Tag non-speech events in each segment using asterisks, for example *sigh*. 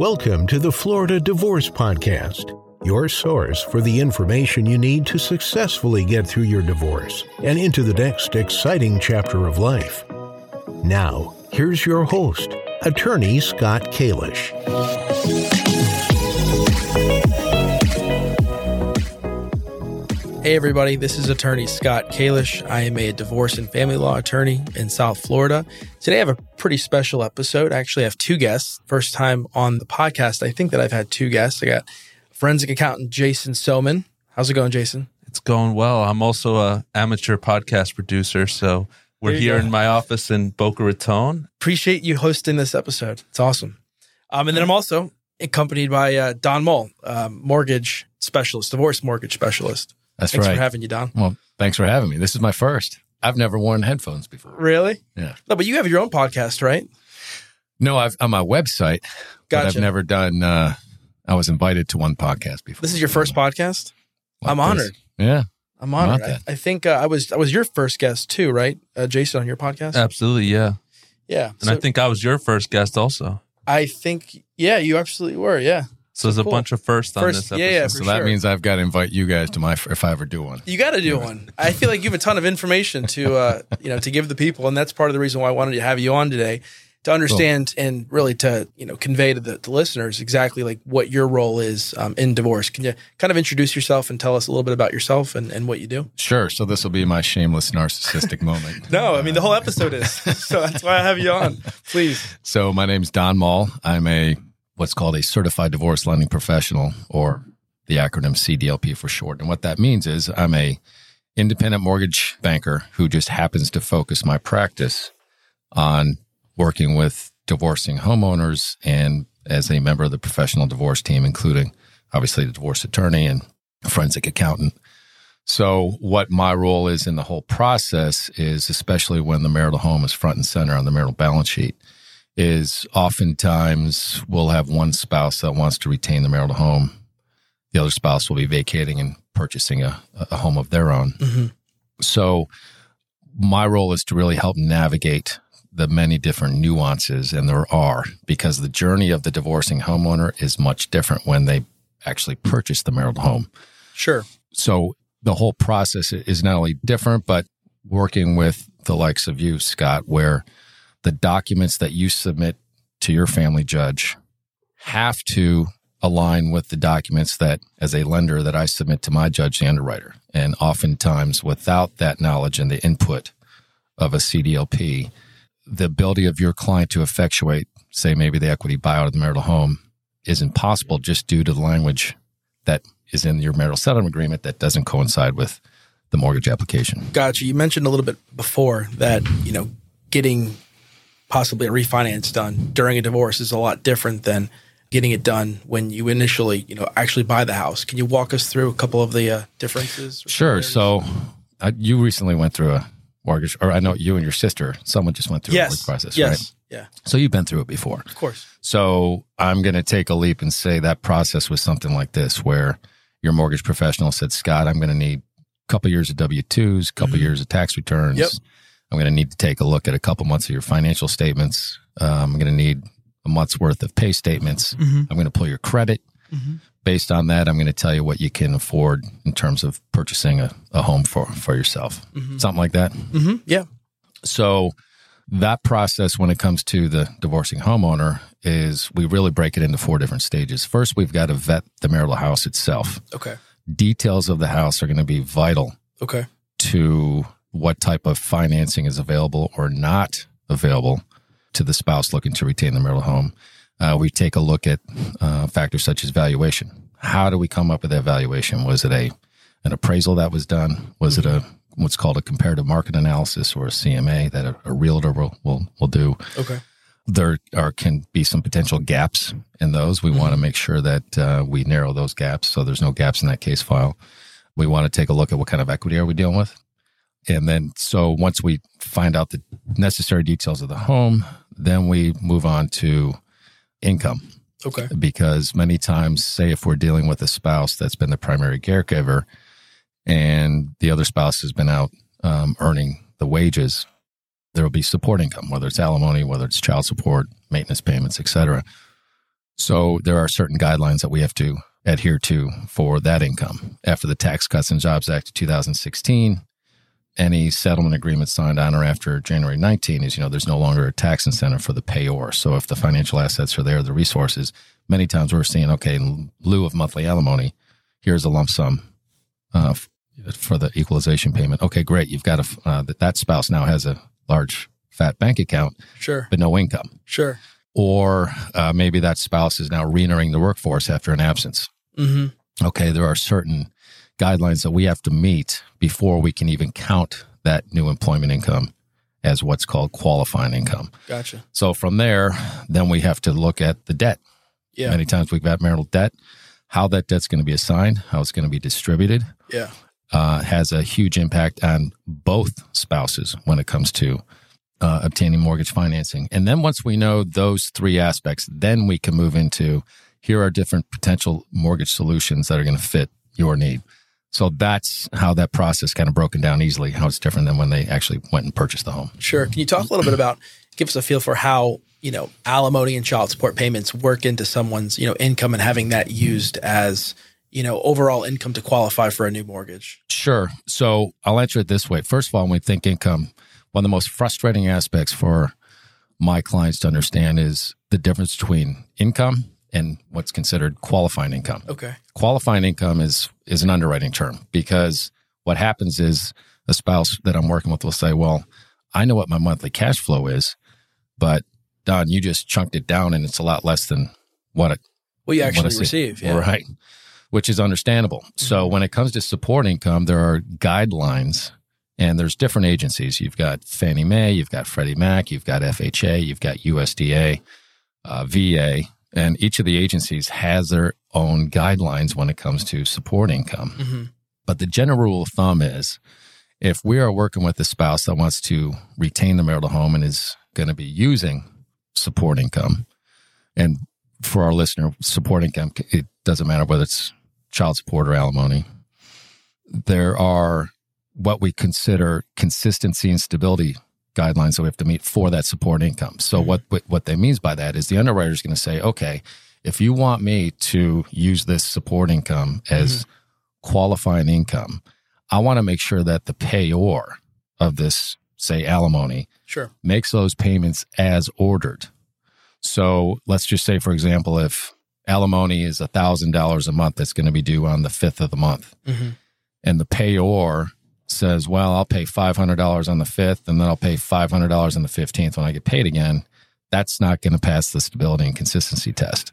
Welcome to the Florida Divorce Podcast, your source for the information you need to successfully get through your divorce and into the next exciting chapter of life. Now, here's your host, attorney Scott Kalish. Hey, everybody, this is attorney Scott Kalish. I am a divorce and family law attorney in South Florida. Today, I have a pretty special episode. I actually have two guests. First time on the podcast, I think that I've had two guests. I got forensic accountant Jason Soman. How's it going, Jason? It's going well. I'm also a amateur podcast producer, so we're here go. in my office in Boca Raton. Appreciate you hosting this episode. It's awesome. Um, and then I'm also accompanied by uh, Don Moll, um, mortgage specialist, divorce mortgage specialist. That's thanks right. for having you, Don. Well, thanks for having me. This is my first. I've never worn headphones before. Really? Yeah. No, but you have your own podcast, right? No, I've on my website. Gotcha. But I've never done. Uh, I was invited to one podcast before. This is your first podcast. Like I'm this. honored. Yeah. I'm honored. I, I, think uh, I was I was your first guest too, right, uh, Jason, on your podcast? Absolutely, yeah, yeah. And so, I think I was your first guest also. I think, yeah, you absolutely were, yeah. So there's cool. a bunch of firsts on First, this episode. Yeah, yeah, so sure. that means I've got to invite you guys to my if I ever do one. You got to do one. I feel like you have a ton of information to uh, you know to give the people, and that's part of the reason why I wanted to have you on today to understand cool. and really to you know convey to the, the, listeners exactly like what your role is um, in divorce. Can you kind of introduce yourself and tell us a little bit about yourself and, and what you do? Sure. So this will be my shameless narcissistic moment. *laughs* no, I mean the whole episode is. so that's why I have you on. Please. So my name's Don Moll. I'm a what's called a certified divorce lending professional or the acronym CDLP for short. And what that means is I'm a independent mortgage banker who just happens to focus my practice on working with divorcing homeowners and as a member of the professional divorce team, including obviously the divorce attorney and forensic accountant. So, what my role is in the whole process is, especially when the marital home is front and center on the marital balance sheet, is oftentimes we'll have one spouse that wants to retain the marital home. The other spouse will be vacating and purchasing a, a home of their own. Mm-hmm. So, my role is to really help navigate the many different nuances, and there are, because the journey of the divorcing homeowner is much different when they actually purchase the marital home. Sure. So, the whole process is not only different, but working with the likes of you, Scott, where the documents that you submit to your family judge have to align with the documents that as a lender that I submit to my judge the underwriter and oftentimes without that knowledge and the input of a CDLP the ability of your client to effectuate say maybe the equity buyout of the marital home is impossible just due to the language that is in your marital settlement agreement that doesn't coincide with the mortgage application. Gotcha. You mentioned a little bit before that, you know, getting possibly a refinance done during a divorce is a lot different than getting it done when you initially, you know, actually buy the house. Can you walk us through a couple of the uh, differences? Sure. So, uh, you recently went through a mortgage, or I know you and your sister, someone just went through yes. a mortgage process, yes. right? Yeah. So you've been through it before. Of course. So I'm going to take a leap and say that process was something like this, where your mortgage professional said, Scott, I'm going to need a couple years of W 2s, a couple mm-hmm. years of tax returns. Yep. I'm going to need to take a look at a couple months of your financial statements. Um, I'm going to need a month's worth of pay statements. Mm-hmm. I'm going to pull your credit. Mm-hmm. Based on that, I'm going to tell you what you can afford in terms of purchasing a, a home for, for yourself. Mm-hmm. Something like that. Mm-hmm. Yeah. So that process, when it comes to the divorcing homeowner, is we really break it into four different stages. First, we've got to vet the marital house itself. Okay. Details of the house are going to be vital. Okay. To what type of financing is available or not available to the spouse looking to retain the marital home. Uh, we take a look at uh, factors such as valuation. How do we come up with that valuation? Was it a an appraisal that was done? Was mm-hmm. it a what's called a comparative market analysis or a CMA that a, a realtor will, will will do? Okay. There are can be some potential gaps in those. We mm-hmm. want to make sure that uh, we narrow those gaps so there's no gaps in that case file. We want to take a look at what kind of equity are we dealing with. And then, so once we find out the necessary details of the home, then we move on to income. Okay. Because many times, say if we're dealing with a spouse that's been the primary caregiver and the other spouse has been out um, earning the wages, there will be support income, whether it's alimony, whether it's child support, maintenance payments, etc. So there are certain guidelines that we have to adhere to for that income. After the Tax Cuts and Jobs Act of 2016, any settlement agreement signed on or after January 19 is, you know, there's no longer a tax incentive for the payor. So if the financial assets are there, the resources, many times we're seeing, okay, in lieu of monthly alimony, here's a lump sum uh, for the equalization payment. Okay, great. You've got a, uh, that, that spouse now has a large fat bank account, Sure. but no income. Sure. Or uh, maybe that spouse is now re-entering the workforce after an absence. Mm-hmm. Okay, there are certain guidelines that we have to meet before we can even count that new employment income as what's called qualifying income. Gotcha. So from there, then we have to look at the debt. Yeah. Many times we've got marital debt, how that debt's going to be assigned, how it's going to be distributed, Yeah. uh, has a huge impact on both spouses when it comes to uh, obtaining mortgage financing. And then once we know those three aspects, then we can move into here are different potential mortgage solutions that are going to fit your need. So that's how that process kind of broken down easily, how it's different than when they actually went and purchased the home. Sure. Can you talk a little bit about, give us a feel for how, you know, alimony and child support payments work into someone's, you know, income and having that used as, you know, overall income to qualify for a new mortgage? Sure. So I'll answer it this way. First of all, when we think income, one of the most frustrating aspects for my clients to understand is the difference between income and what's considered qualifying income. Okay. Qualifying income is is an underwriting term because what happens is a spouse that I'm working with will say, "Well, I know what my monthly cash flow is, but Don, you just chunked it down and it's a lot less than what it Well, you actually receive. Yeah. Right. Which is understandable. So when it comes to support income, there are guidelines and there's different agencies. You've got Fannie Mae, you've got Freddie Mac, you've got FHA, you've got USDA, uh, VA, and each of the agencies has their own guidelines when it comes to support income. hmm But the general rule of thumb is if we are working with a spouse that wants to retain the marital home and is going to be using support income, and for our listener, support income, it doesn't matter whether it's child support or alimony, there are what we consider consistency and stability guidelines that we have to meet for that support income. So Mhm. what what that means by that is the underwriter is going to say, okay, if you want me to use this support income as qualifying income, I want to make sure that the payor of this, say alimony, Sure. makes those payments as ordered. So let's just say, for example, if alimony is $1,000 a month that's going to be due on the 5th of the month, hmm and the payor says, well, I'll pay $500 on the 5th and then I'll pay $500 on the 15th when I get paid again, that's not going to pass the stability and consistency test.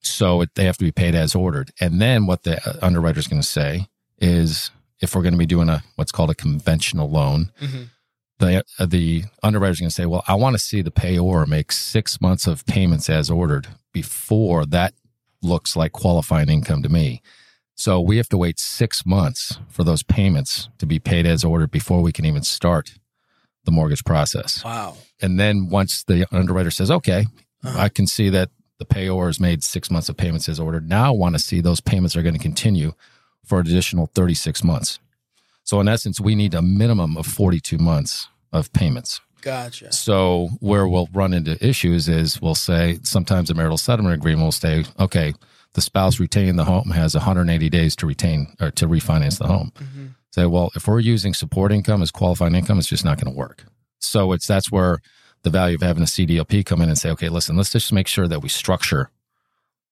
So it, they have to be paid as ordered. And then what the underwriter is going to say is if we're going to be doing a what's called a conventional loan, hmm the uh, the underwriter's going to say, "Well, I want to see the payor make six months of payments as ordered before that looks like qualifying income to me." So we have to wait six months for those payments to be paid as ordered before we can even start the mortgage process. Wow. And then once the underwriter says, "Okay, Uh-huh. I can see that the payor has made six months of payments as ordered. Now I want to see those payments are going to continue for an additional 36 months. So in essence, we need a minimum of 42 months of payments. Gotcha. So where we'll run into issues is we'll say sometimes a marital settlement agreement will say, okay, the spouse retaining the home has 180 days to retain or to refinance the home. hmm Say, well, if we're using support income as qualifying income, it's just not going to work. So it's that's where the value of having a CDLP come in and say, okay, listen, let's just make sure that we structure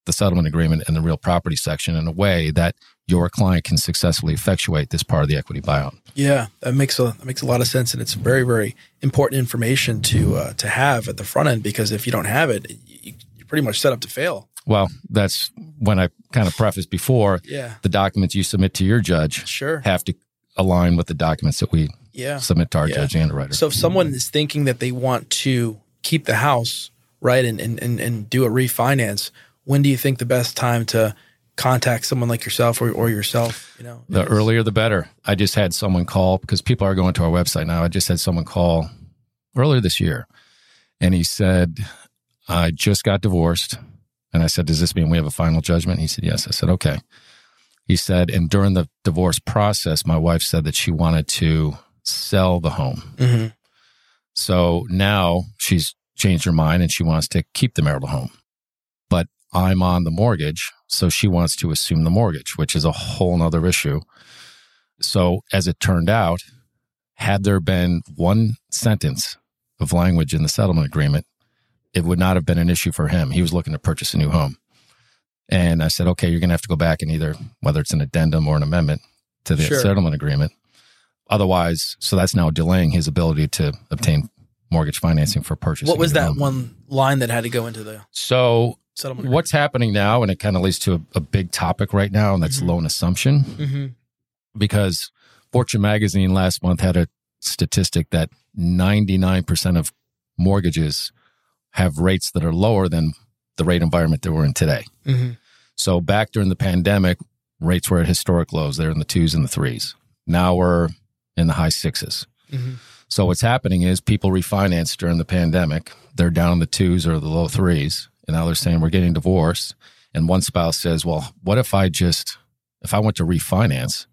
the settlement agreement in the real property section in a way that your client can successfully effectuate this part of the equity buyout. Yeah, that makes a that makes a lot of sense, and it's very very important information to uh, to have at the front end because if you don't have it, you're pretty much set up to fail. Well, that's when I kind of prefaced before Yeah, the documents you submit to your judge sure. have to align with the documents that we Yeah. submit to our Yeah. judge and underwriter. So if someone is thinking that they want to keep the house, right, and, and, and, and do a refinance, when do you think the best time to contact someone like yourself or, or yourself? You know, The earlier the better. I just had someone call because people are going to our website now. I just had someone call earlier this year and he said, I just got divorced. And I said, Does this mean we have a final judgment? He said, Yes. I said, Okay. He said, And during the divorce process, my wife said that she wanted to sell the home. Mhm. So now she's changed her mind and she wants to keep the marital home. But I'm on the mortgage. So she wants to assume the mortgage, which is a whole nother issue. So as it turned out, had there been one sentence of language in the settlement agreement, it would not have been an issue for him. He was looking to purchase a new home. And I said, okay, you're going to have to go back and either, whether it's an addendum or an amendment to the Sure. settlement agreement. Otherwise, so that's now delaying his ability to obtain mortgage financing for purchase. What was that one line that had to go into the So settlement? what's happening now, and it kind of leads to a, a big topic right now, and that's Mhm. loan assumption, hmm because Fortune magazine last month had a statistic that 99% of mortgages have rates that are lower than the rate environment that we're in today. hmm So back during the pandemic, rates were at historic lows. They're in the twos and the threes. Now we're in the high sixes. hmm So what's happening is people refinance during the pandemic. They're down in the twos or the low threes. And now they're saying we're getting divorced. And one spouse says, well, what if I just, if I went to refinance,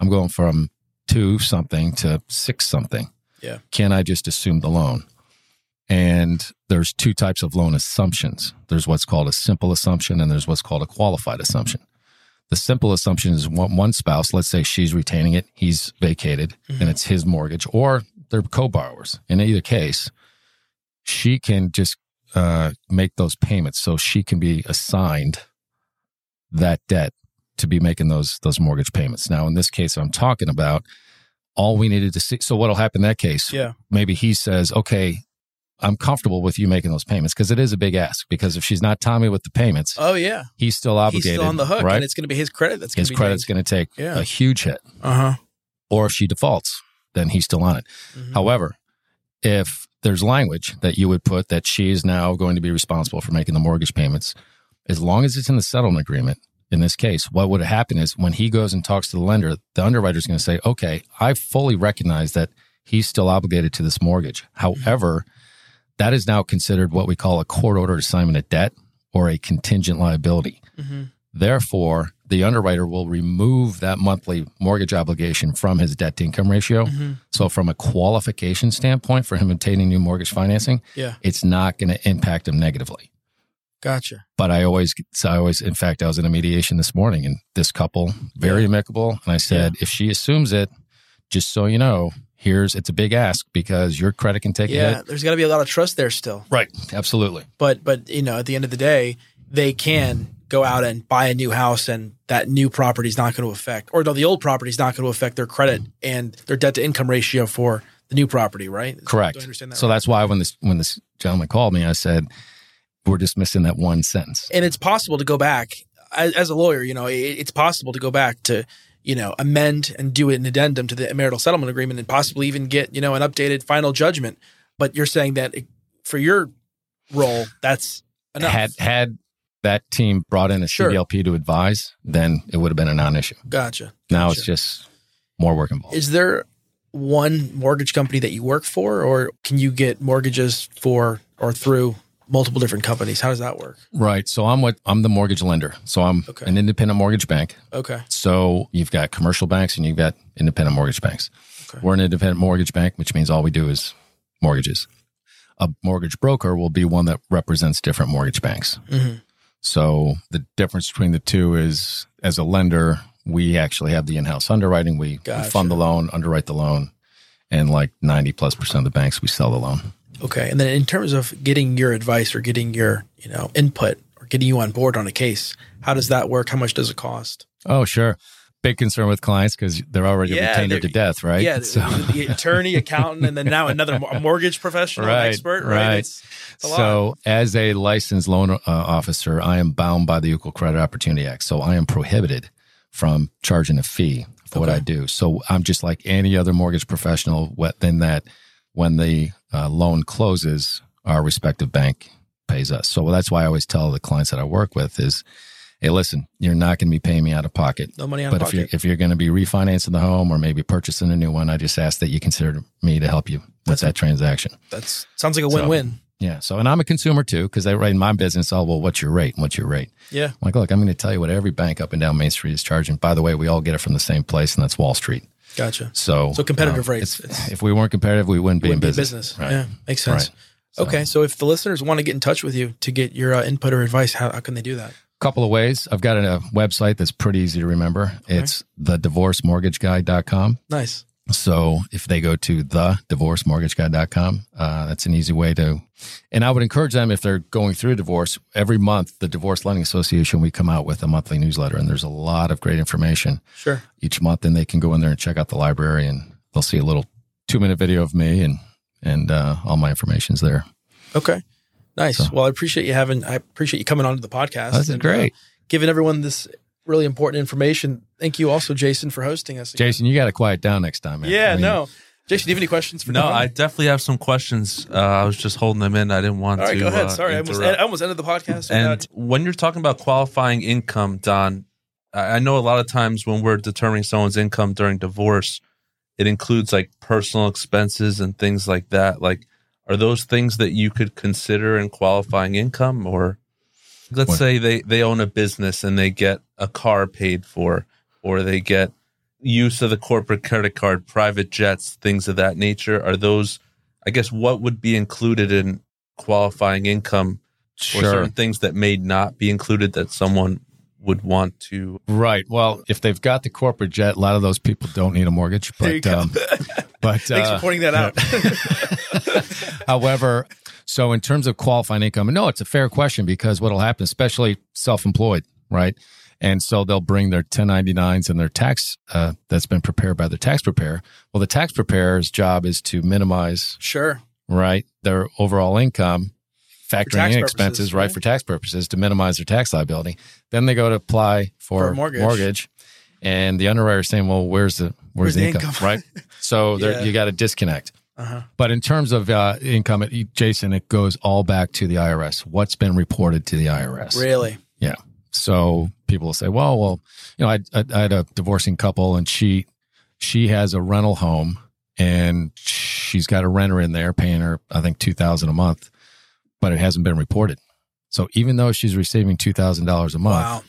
I'm going from two something to six something. Yeah. Can I just assume the loan? And there's two types of loan assumptions. There's what's called a simple assumption and there's what's called a qualified assumption. The simple assumption is one, one spouse, let's say she's retaining it, he's vacated, Mhm. and it's his mortgage, or they're co borrowers. In either case, she can just uh, make those payments so she can be assigned that debt to be making those those mortgage payments. Now, in this case, I'm talking about all we needed to see. So, what'll happen in that case? Yeah. Maybe he says, "Okay, I'm comfortable with you making those payments because it is a big ask. Because if she's not Tommy with the payments, Oh yeah. he's still He's obligated. still on the hook, right? and it's going to be his credit. That's going His to credit's going to take Yeah. a huge hit. Uh huh. Or if she defaults, then he's still on it. Mm-hmm. However, if there's language that you would put that she is now going to be responsible for making the mortgage payments, as long as it's in the settlement agreement, in this case, what would happen is when he goes and talks to the lender, the underwriter is going to say, okay, I fully recognize that he's still obligated to this mortgage. However, that is now considered what we call a court ordered assignment of debt or a contingent liability. hmm Therefore, the underwriter will remove that monthly mortgage obligation from his debt to income ratio. hmm So, from a qualification standpoint for him obtaining new mortgage financing, Yeah. it's not going to impact him negatively. Gotcha. But I always, so I always, in fact, I was in a mediation this morning and this couple, very Yeah. amicable. And I said, if she assumes it, just so you know, here's, it's a big ask because your credit can take a Yeah. hit. There's got to be a lot of trust there still. Right. Absolutely. But but you know, at the end of the day, they can go out and buy a new house, and that new property is not going to affect, or no, the old property is not going to affect their credit and their debt to income ratio for the new property, right? Correct. Do I understand that? So right? that's why when this, when this gentleman called me, I said, we're just missing that one sentence. and it's possible to go back as, as a lawyer. You know, it, it's possible to go back to you know amend and do an addendum to the marital settlement agreement, and possibly even get you know an updated final judgment. But you're saying that it, for your role, that's enough. Had, had that team brought in a Sure. CDLP to advise, then it would have been a non issue. gotcha. Now it's just more work involved. Is there one mortgage company that you work for, or can you get mortgages for or through multiple different companies? How does that work? Right. So I'm what I'm the mortgage lender. So I'm Okay. an independent mortgage bank. Okay. So you've got commercial banks and you've got independent mortgage banks. Okay. We're an independent mortgage bank, which means all we do is mortgages. A mortgage broker will be one that represents different mortgage banks. hmm So the difference between the two is as a lender, we actually have the in-house underwriting. We, we fund the loan, underwrite the loan, and like 90 plus percent of the banks, we sell the loan. Okay. And then in terms of getting your advice or getting your you know input or getting you on board on a case, how does that work? How much does it cost? Oh, sure. Big concern with clients because they're already Yeah, retained they're- to death, right? Yeah, So, the, the *laughs* attorney, accountant, and then now another mo- mortgage professional, Right, expert, right? right. It's, it's so as a licensed loan uh, officer, I am bound by the Equal Credit Opportunity Act. So I am prohibited from charging a fee for what I do. So I'm just like any other mortgage professional. What then that when the uh, loan closes, our respective bank pays us. So that's why I always tell the clients that I work with is, hey, listen, you're not going to be paying me out of pocket. no money out But of if you're if you're going to be refinancing the home or maybe purchasing a new one, I just ask that you consider me to help you with That's that transaction. That sounds like a So- win-win. Yeah. So, and I'm a consumer too, because they write in my business, oh, well, what's your rate? What's your rate? Yeah. I'm like, look, I'm going to tell you what every bank up and down Main Street is charging. By the way, we all get it from the same place, and that's Wall Street. Gotcha. So, So competitive um, rates. if we weren't competitive, we wouldn't be Wouldn't in be business. Right. Yeah, makes sense. Right. So, Okay, so if the listeners want to get in touch with you to get your uh, input or advice, how, how can they do that? A couple of ways. I've got a website that's pretty easy to remember. It's the divorcemortgageguide.com. Nice. So if they go to the divorcemortgageguide.com, uh, that's an easy way to. And I would encourage them if they're going through a divorce. Every month, the Divorce Lending Association, we come out with a monthly newsletter, and there's a lot of great information Sure. each month. And they can go in there and check out the library, and they'll see a little two minute video of me, and and uh, all my information's there. Okay. Nice. So- Well, I appreciate you having. I appreciate you coming onto the podcast. That's and, great, uh, giving everyone this really important information. Thank you also, Jason, for hosting us. again. Jason. You got to quiet down next time, man. Yeah. I mean, no. Jason, do you have any questions for No, Don? I definitely have some questions. Uh, I was just holding them in. I didn't want to. All right, to. go ahead. uh, Sorry, I almost. I almost ended the podcast. And without- when you're talking about qualifying income, Don, I I know a lot of times when we're determining someone's income during divorce, it includes like personal expenses and things like that. Like, are those things that you could consider in qualifying income? Or let's What? say they, they own a business and they get a car paid for, or they get use of the corporate credit card, private jets, things of that nature. Are those, I guess, what would be included in qualifying income or certain things that may not be included that someone would want to Right. Well, if they've got the corporate jet, a lot of those people don't need a mortgage. But There you go. um, *laughs* but Thanks uh, for pointing that out. *laughs* However, so in terms of qualifying income, no, it's a fair question because what'll happen, especially self-employed, right? And so they'll bring their 1099s and their tax uh, that's been prepared by the tax preparer. Well, the tax preparer's job is to minimize, sure. right, their overall income, factoring in expenses, right, right? for tax purposes to minimize their tax liability. Then they go to apply for, For a mortgage. and the underwriter's saying, "Well, where's the where's, Where's the income, income? right?" *laughs* So there, Yeah. you got to disconnect. Uh-huh. But in terms of uh, income, it, Jason, it goes all back to the IRS. What's been reported to the IRS? Really? Yeah. So people will say, "Well, well, you know, I, I, I had a divorcing couple, and she she has a rental home, and she's got a renter in there paying her, I think, two thousand a month, but it hasn't been reported. So even though she's receiving two thousand dollars a month, Wow.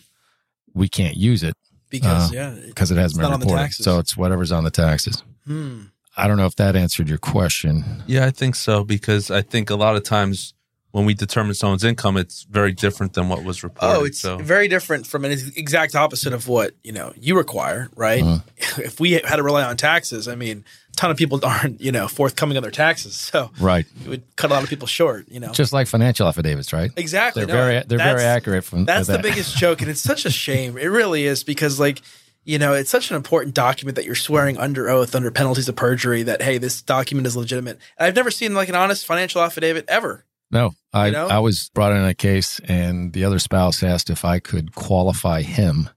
we can't use it Because Uh, yeah, it- because it hasn't It's been not on the reported. So it's whatever's on the taxes. hmm. I don't know if that answered your question. yeah i think so because i think a lot of times when we determine someone's income it's very different than what was reported Oh, it's so very different from an exact opposite of what you know you require, right? Uh-huh. *laughs* If we had to rely on taxes, I mean, a ton of people *laughs* aren't you know forthcoming on their taxes, *laughs* so Right. it would cut a lot of people short. You know, Just like financial affidavits, right? exactly. They're No, very they're very accurate from That's with the biggest joke, and it's such a shame. It really is because, like, you know, it's such an important document that you're swearing under oath, under penalties of perjury, that hey, this document is legitimate. And I've never seen like an honest financial affidavit ever. No, I You know? I was brought in a case, and the other spouse asked if I could qualify him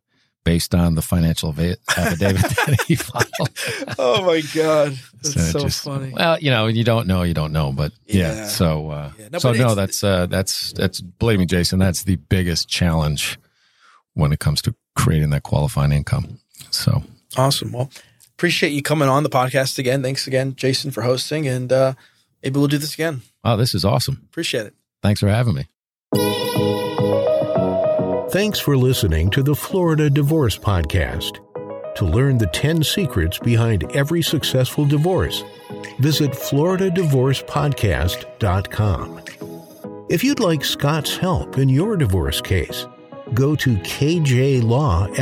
based on the financial va- affidavit that he *laughs* filed. Oh my god, *laughs* that's So so, just- funny. Well, you know, you don't know, you don't know, but yeah. Yeah. so, uh, Yeah, no, so no, that's uh, that's that's believe me, Jason, that's the biggest challenge when it comes to creating that qualifying income. So, Awesome. Well, appreciate you coming on the podcast again. Thanks again, Jason, for hosting, and uh, maybe we'll do this again. wow, this is awesome. Appreciate it. Thanks for having me. Thanks for listening to the Florida Divorce Podcast. To learn the 10 secrets behind every successful divorce, visit floridadivorcepodcast.com. If you'd like Scott's help in your divorce case, go to kjlawfla.com.